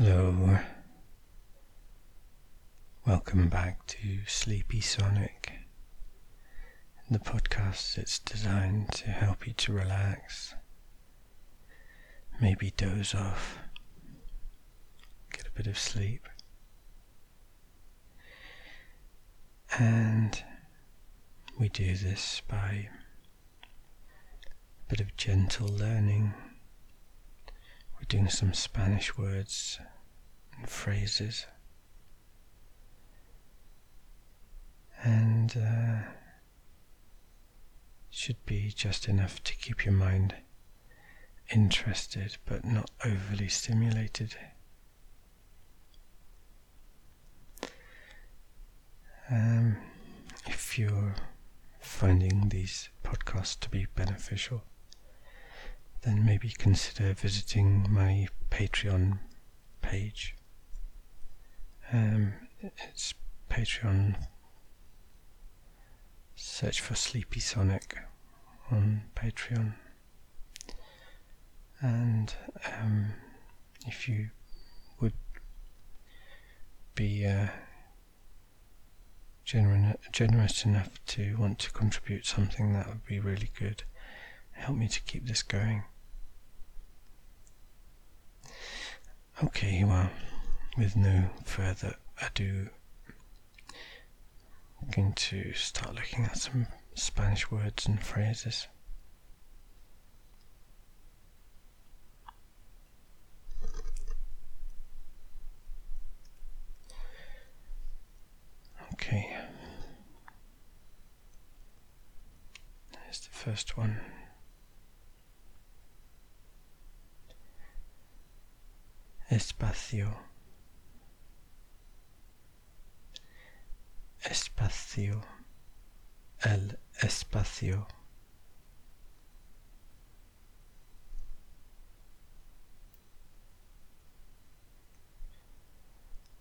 Hello. Welcome back to Sleepy Sonic, the podcast that's designed to help you to relax, maybe doze off, get a bit of sleep, and we do this by a bit of gentle learning. We're doing some Spanish words and phrases. And uh, should be just enough to keep your mind interested but not overly stimulated. Um, if you're finding these podcasts to be beneficial, then maybe consider visiting my Patreon page. Um, it's Patreon. Search for Sleepy Sonic on Patreon. And um, if you would be uh, gener- generous enough to want to contribute something, that would be really good. Help me to keep this going. Okay, well, with no further ado, I'm going to start looking at some Spanish words and phrases. Okay. There's the first one. Espacio. Espacio. El espacio.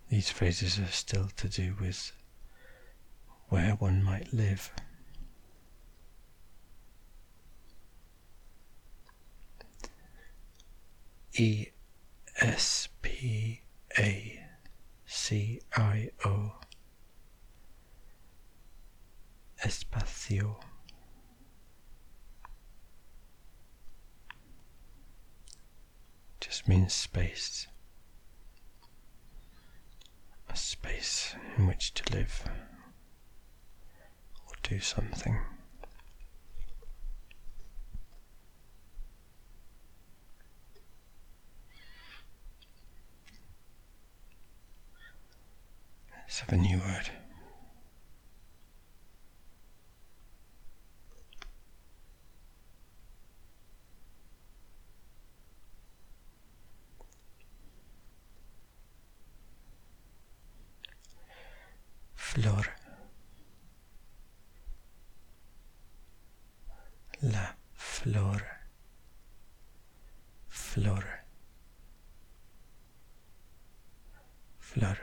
These phrases are still to do with where one might live. E S P A C I O Espacio just means space a space in which to live or do something. Let's have a new word. Flor. La flor. Flor. Flor.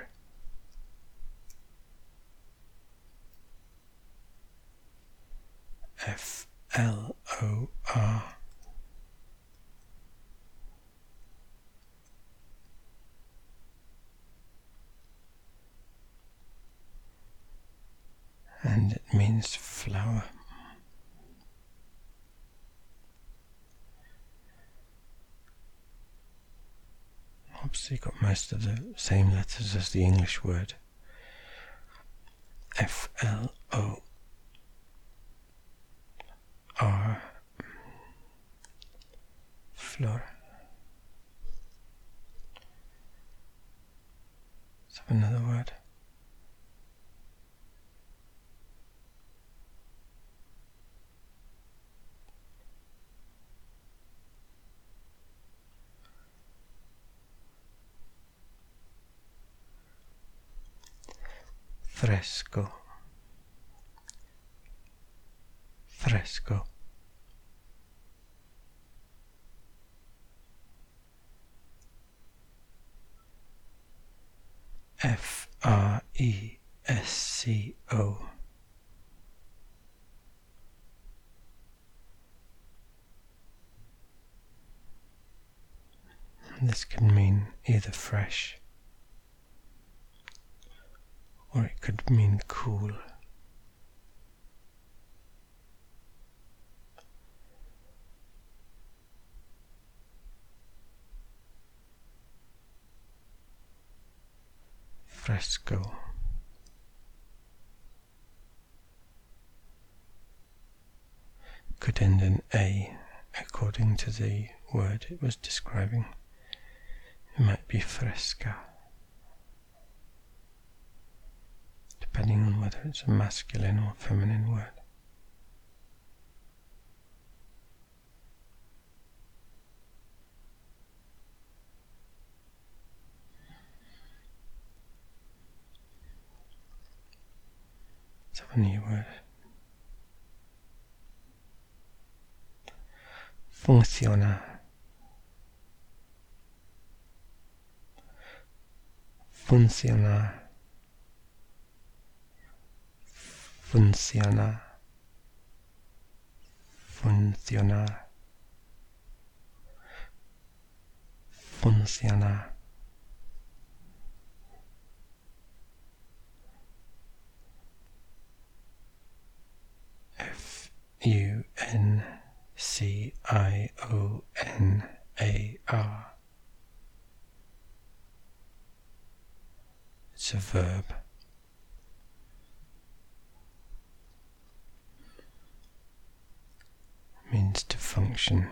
F L O R. And it means flower. Obviously, got most of the same letters as the English word. F L O R Flor. Let's have another word. Fresco. Fresco. F R E S C O. This can mean either fresh or it could mean cool. Fresco. Could end in A according to the word it was describing. It might be fresca. Depending on whether it's a masculine or feminine word. Let's have a new word. Funciona. Funciona. Funcionar, funcionar, funcionar. F U N C I O N A R. It's a verb. Means to function,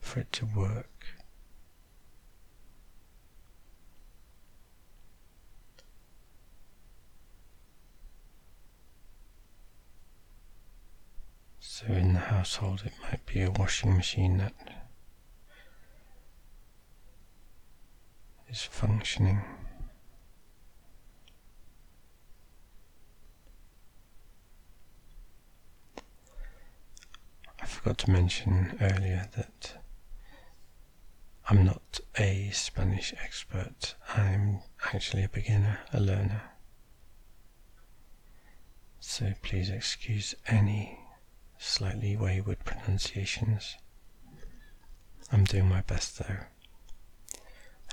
for it to work. So in the household, it might be a washing machine that is functioning. Forgot to mention earlier that I'm not a Spanish expert. I'm actually a beginner, a learner. So please excuse any slightly wayward pronunciations. I'm doing my best though.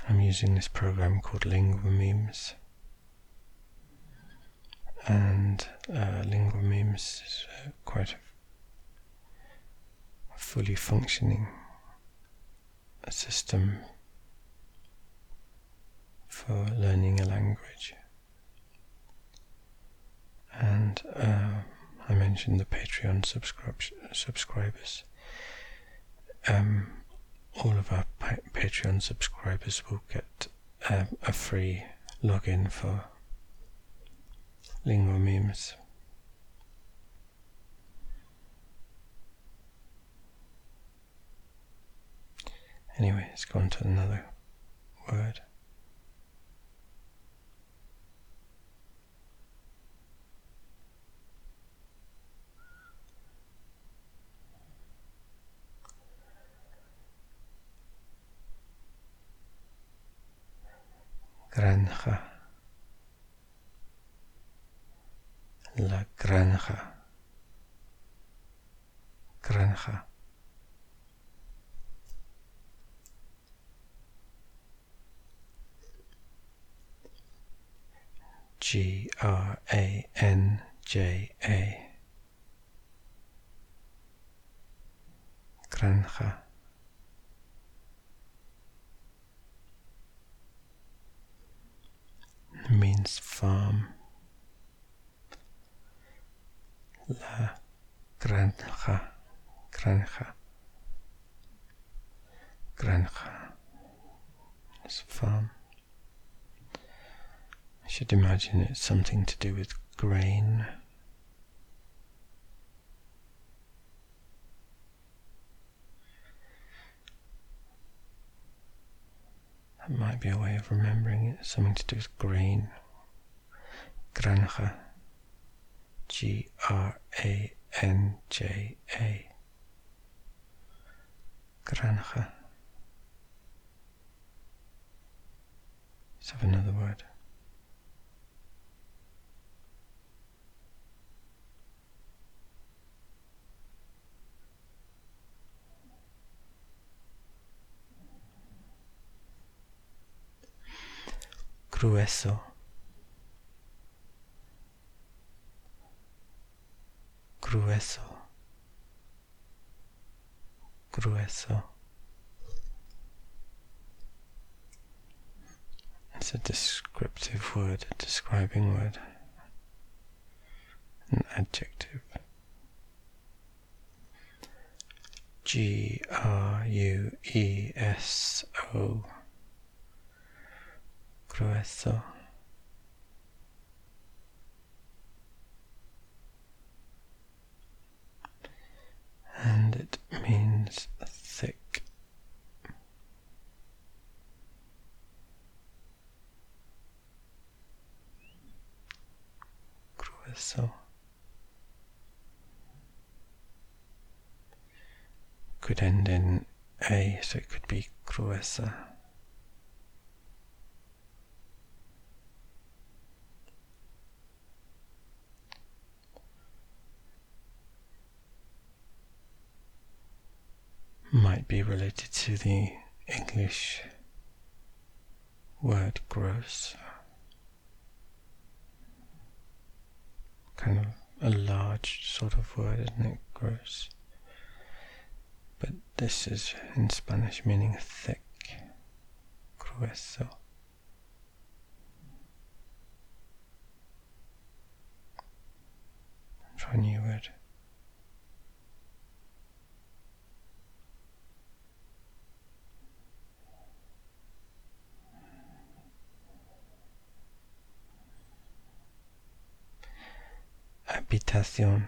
I'm using this program called Lingua Memes. And uh, Lingua Memes is uh, quite a fully functioning system for learning a language. And uh, I mentioned the Patreon subscribers. Um, all of our pa Patreon subscribers will get uh, a free login for Lingua Memes. Anyway, let's go on to another word. granja, la granja, granja. G R A N J A. Granja. means farm. La granja, granja, granja is farm. Should imagine it's something to do with grain. That might be a way of remembering it, something to do with grain. Granja. G R A N J A. Granja. Let's have another word. Grueso grueso grueso It's a descriptive word, a describing word, an adjective. G R U E S O grueso and it means thick. Grueso. Could end in A, so it could be gruesa. Might be related to the English word gross. Kind of a large sort of word, isn't it? Gross. But this is in Spanish meaning thick. Grueso. Try a new word. Habitación.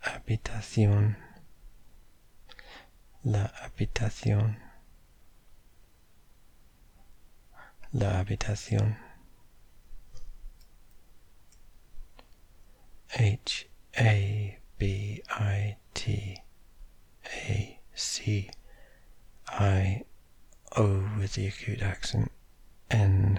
Habitación. La habitación. La habitación. H A B I T A C I O with the acute accent N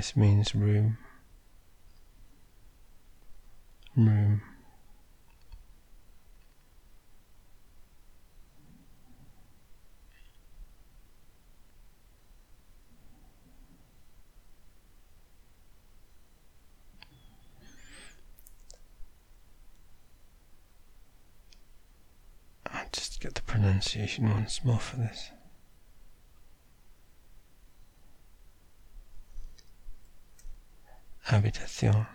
This means room. Room. I'll just get the pronunciation once more for this. Habitación.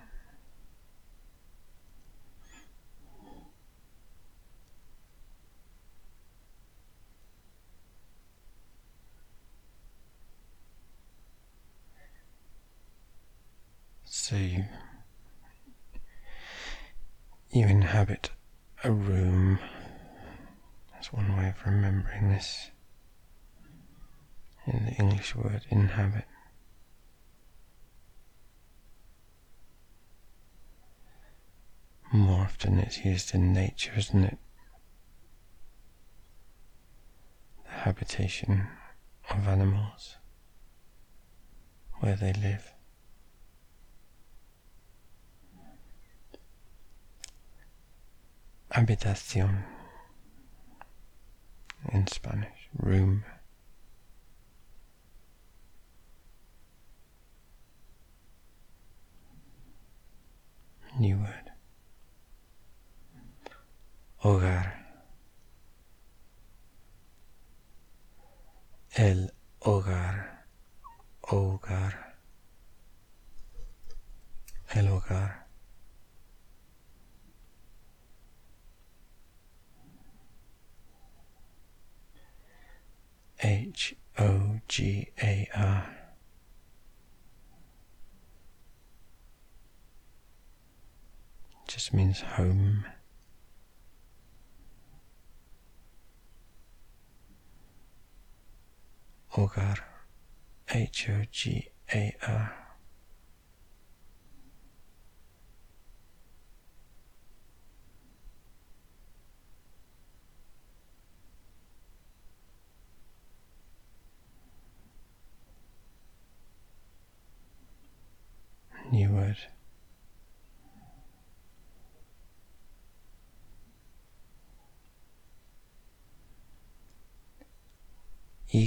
So you, you inhabit a room. That's one way of remembering this in the English word inhabit. More often it's used in nature, isn't it? The habitation of animals, where they live. Habitación in Spanish, room. New word hogar. El hogar, hogar, el hogar. H O G A R. Just means home. Hogar, H-O-G-A-R. New word.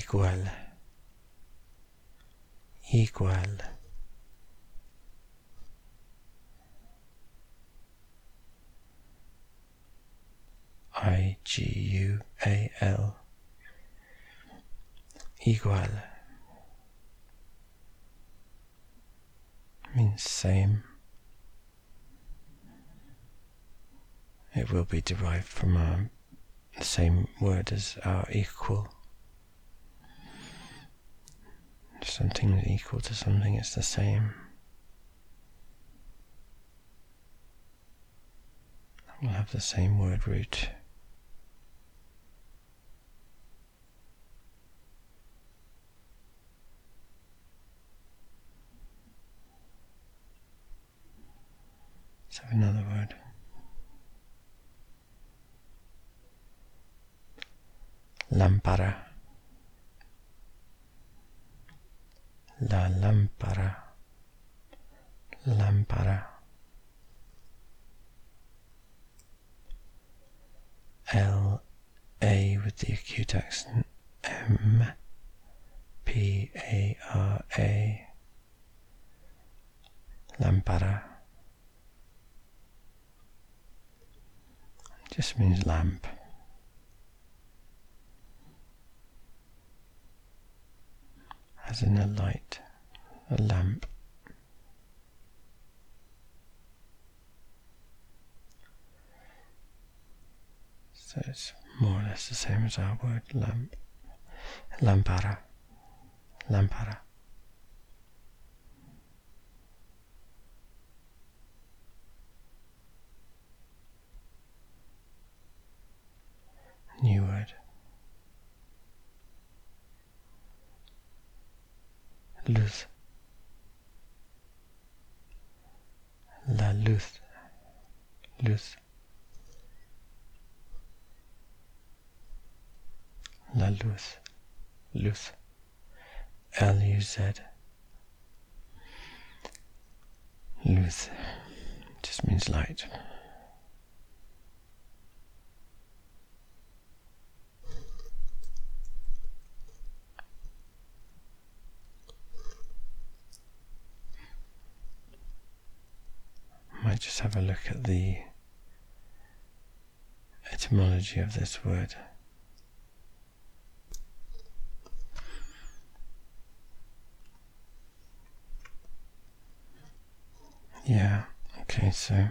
Igual, igual. I G U A L igual means same. It will be derived from um, the same word as our equal. Something is equal to something, it's the same. We'll have the same word root. Have another word. Lámpara. La lámpara. Lámpara. L A with the acute accent. M P A R A. Lámpara. Just means lamp. As in a light, a lamp. So it's more or less the same as our word lamp. Lampara. Lampara. New word. Luz. La luz. Luz. La luz. Luz. L-U-Z. Luz just means light. Might just have a look at the etymology of this word. Yeah, okay, so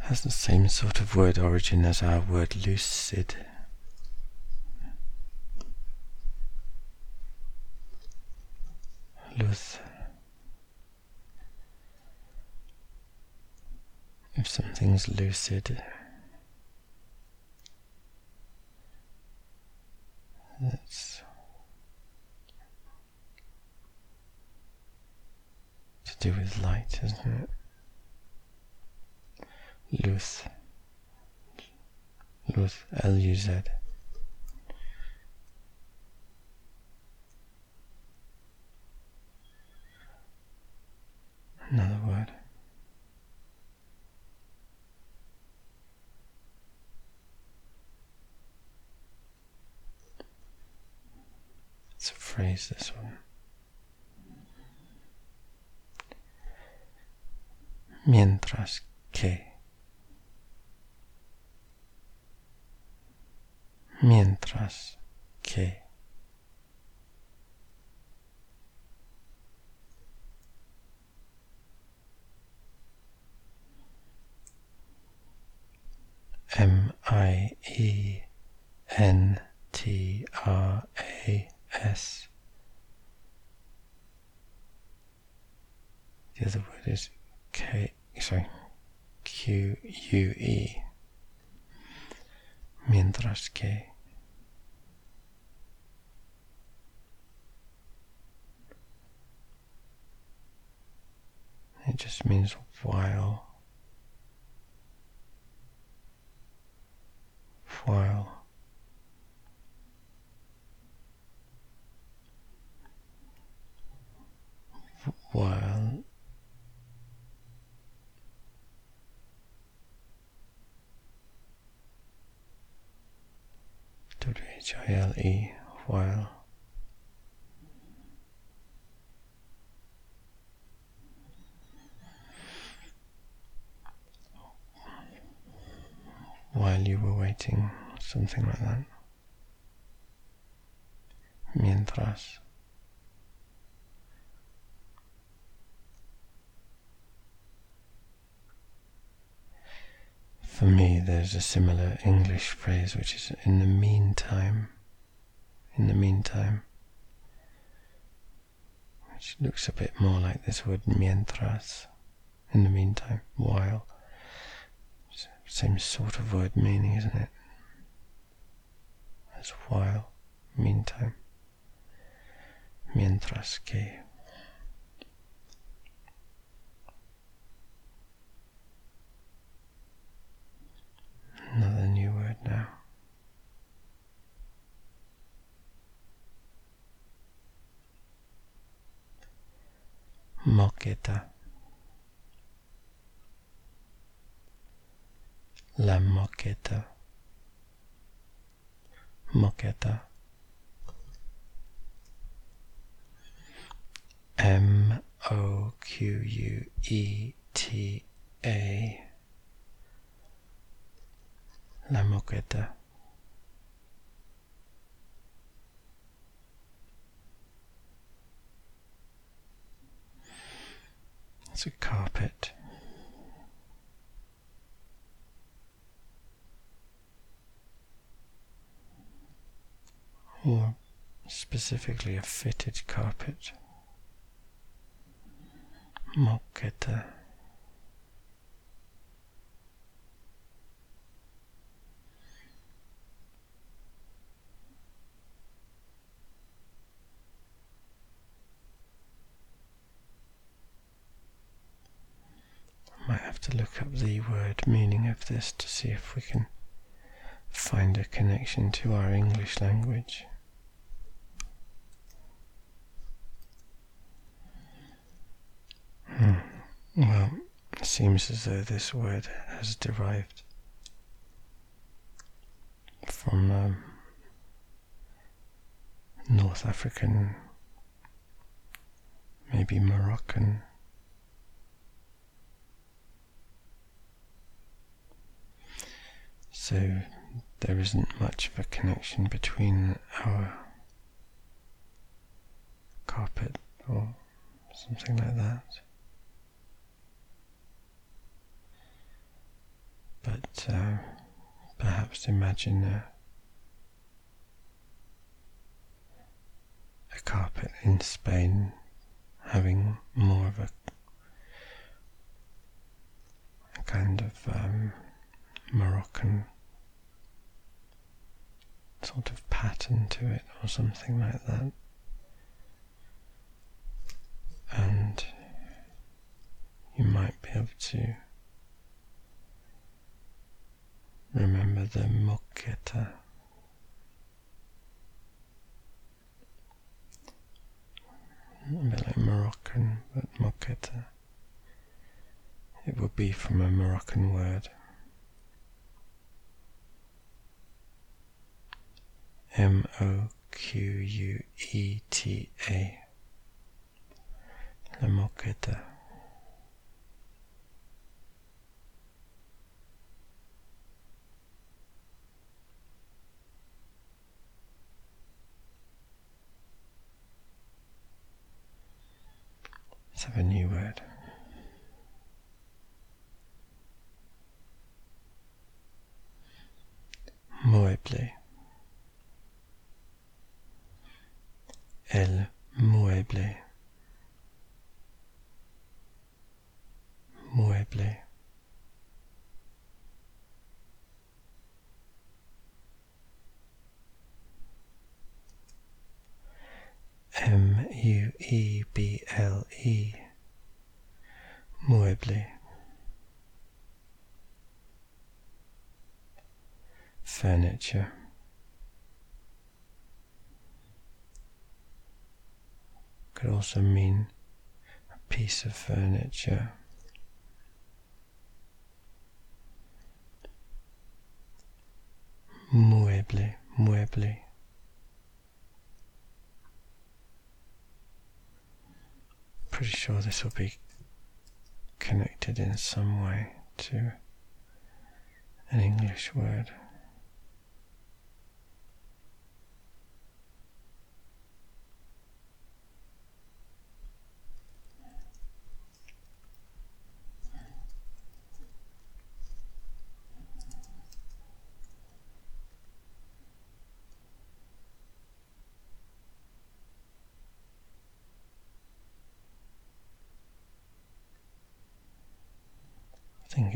has the same sort of word origin as our word lucid. Luz. If lucid, that's to do with light, isn't it? Luz. Luz, L-U-Z. Another word. It's a phrase, this one. Mientras que. Mientras que. M I E N T R A S. The other word is K, sorry, Q U E. Mientras que. It just means while. while while H I L E, while. While you were waiting, something like that. Mientras. For me, there's a similar English phrase which is in the meantime. In the meantime. Which looks a bit more like this word mientras. In the meantime, while. Same sort of word meaning, isn't it? As while, meantime. Mientras que. Another new word now. Moqueta. La moqueta. Moqueta. M O Q U E T A. La moqueta. It's a carpet. Or specifically a fitted carpet. Moqueta. Might have to look up the word meaning of this to see if we can find a connection to our English language. Hmm. Well, it seems as though this word has derived from um, North African, maybe Moroccan. So there isn't much of a connection between our carpet or something like that. But uh, perhaps imagine a, a carpet in Spain having more of a, a kind of um, Moroccan sort of pattern to it or something like that. And you might be able to remember the moqueta. A bit like Moroccan, but moqueta. It would be from a Moroccan word. M O Q U E T A. La moqueta. Let's have a also mean a piece of furniture. Mueble, mueble. Pretty sure this will be connected in some way to an English word.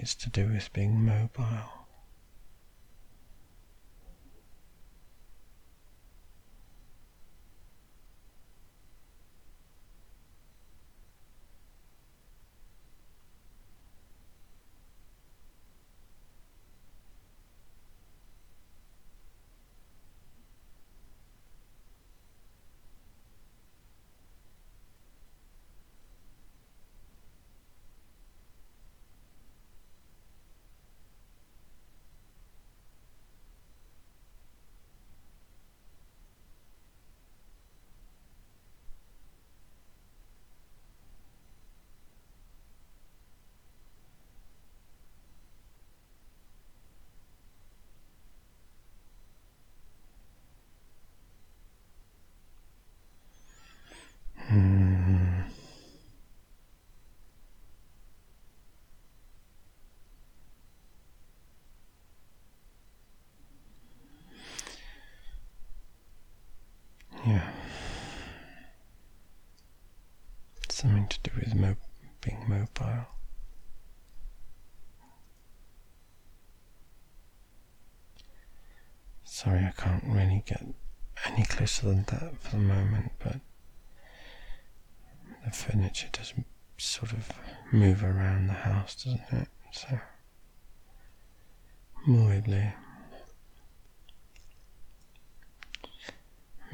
It's to do with being mobile. Hmm. Yeah. Something to do with mo- being mobile. Sorry, I can't really get any closer than that for the moment, but the furniture does sort of move around the house, doesn't it? So, mueble.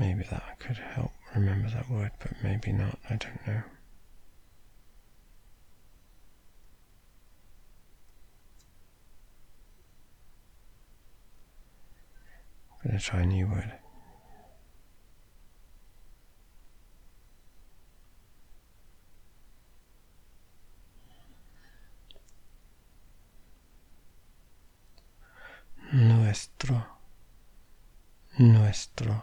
Maybe that could help remember that word, but maybe not. I don't know. I'm going to try a new word. Nuestro. Nuestro.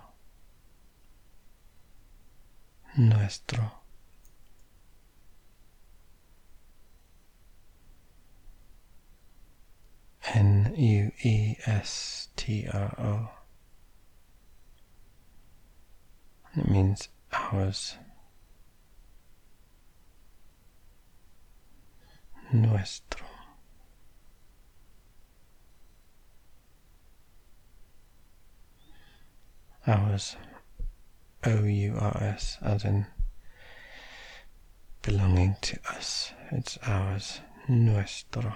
Nuestro. N U E S T R O. It means ours. Nuestro. Ours. O U R S, as in belonging to us. It's ours. Nuestro.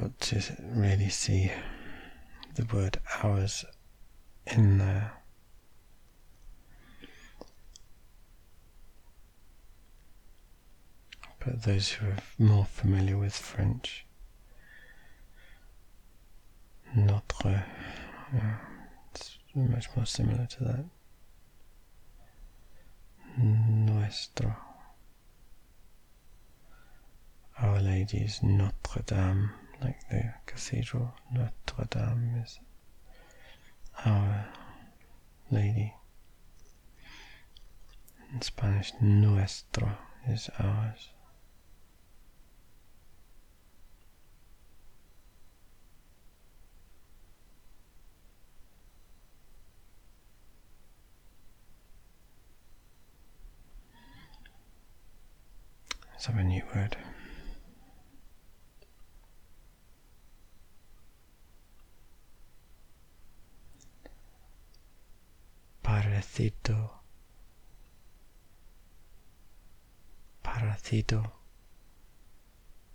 Difficult to really see the word ours in there. But those who are more familiar with French, notre, it's much more similar to that. Nuestro. Our Lady is Notre Dame, like the cathedral. Notre Dame is Our Lady. In Spanish, Nuestro is ours. Let's have a new word. Paracito. Paracito.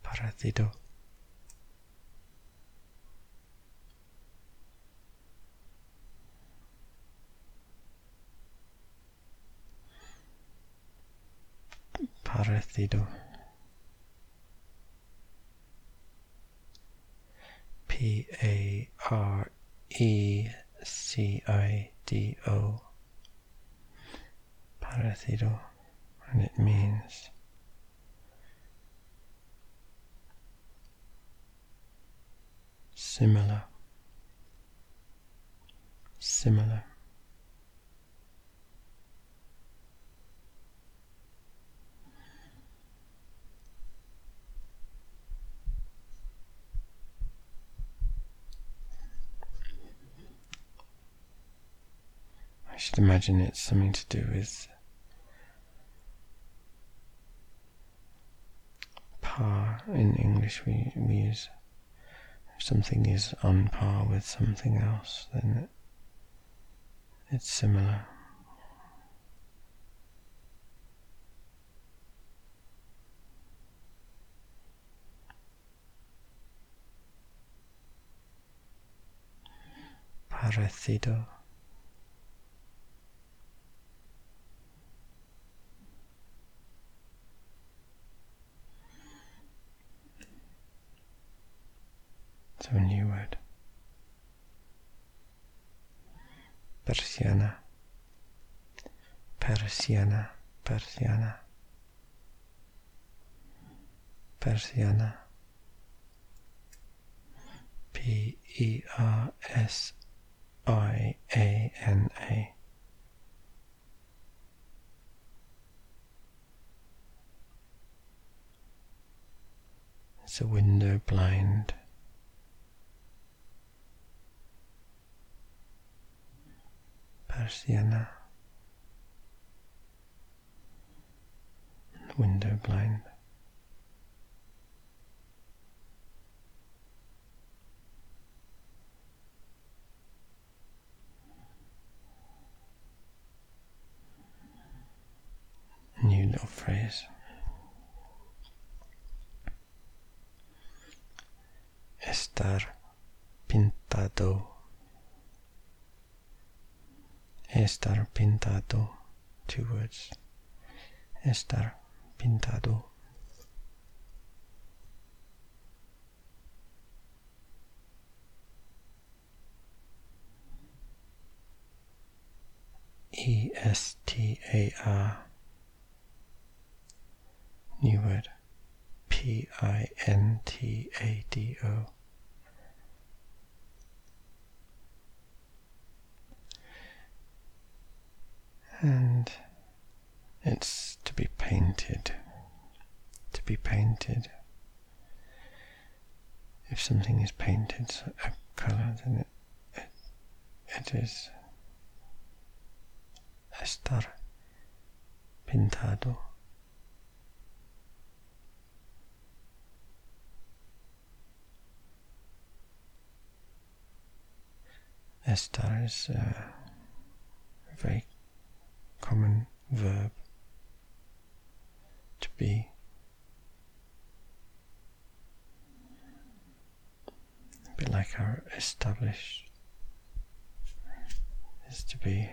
Paracito. Parecido. P A R E C I D O. Parecido, and it means similar, similar. I should imagine it's something to do with par in English we, we use if something is on par with something else then it's similar. Parecido So a new word. Persiana. Persiana. Persiana. Persiana. P E R S I A N A. It's a window blind. Persiana. Window blind. New little phrase. Estar pintado. Estar pintado. Two words. Estar pintado. E S T A R. New word. P I N T A D O. and it's to be painted. To be painted. If something is painted a color, then it, it, it is estar pintado. Estar is uh, very common verb to be. A bit like our established is to be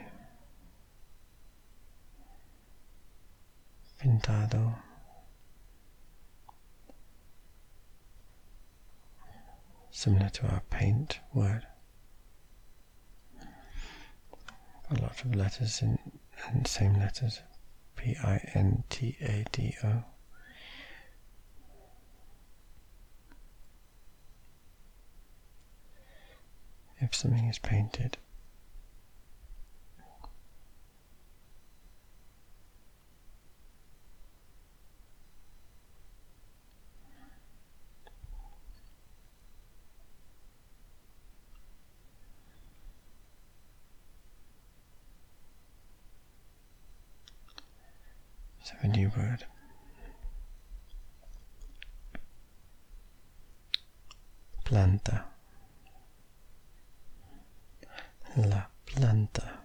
pintado. Similar to our paint word. A lot of letters in and same letters P I N T A D O. If something is painted, So a new word. Planta. La planta.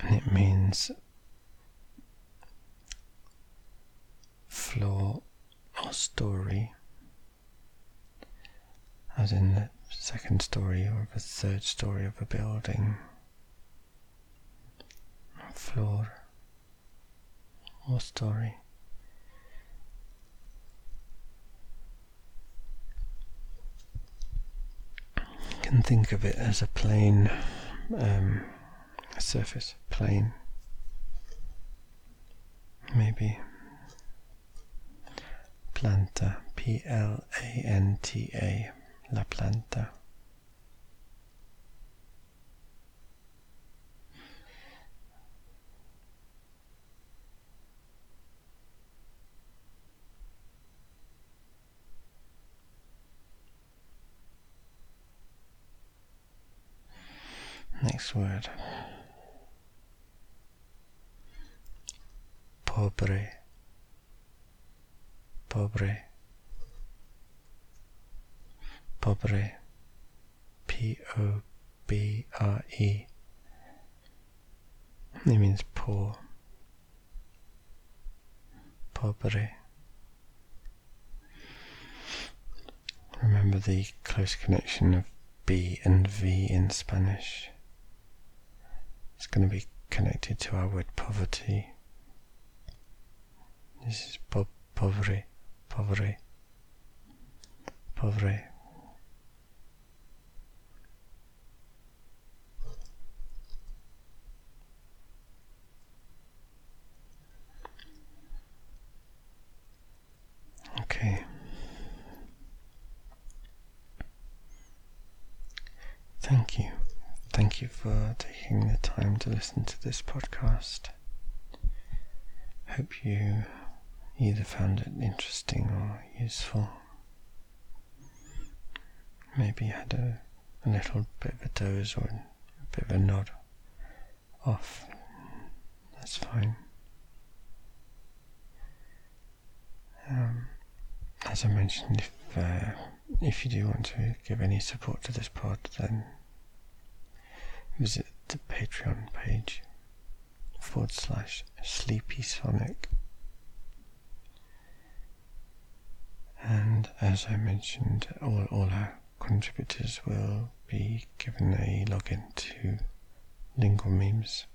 And it means floor or story as in the second story or a third story of a building, floor. Or story. You can think of it as a plane um, surface, plane, maybe. Planta, P L A N T A, la planta. Next word. Pobre. Pobre. Pobre. P O B R E. It means poor. Pobre. Remember the close connection of B and V in Spanish. It's going to be connected to our word poverty. This is po pobre, pobre, pobre. Okay. Thank you. Thank you for taking the time to listen to this podcast. Hope you either found it interesting or useful. Maybe had a, a little bit of a doze or a bit of a nod off. That's fine. Um, as I mentioned, if uh, if you do want to give any support to this pod, then visit the Patreon page forward slash Sleepy Sonic. And as I mentioned, all, all our contributors will be given a login to lingual memes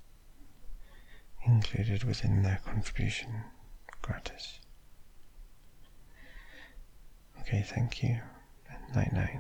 included within their contribution gratis. Okay, thank you. Night night.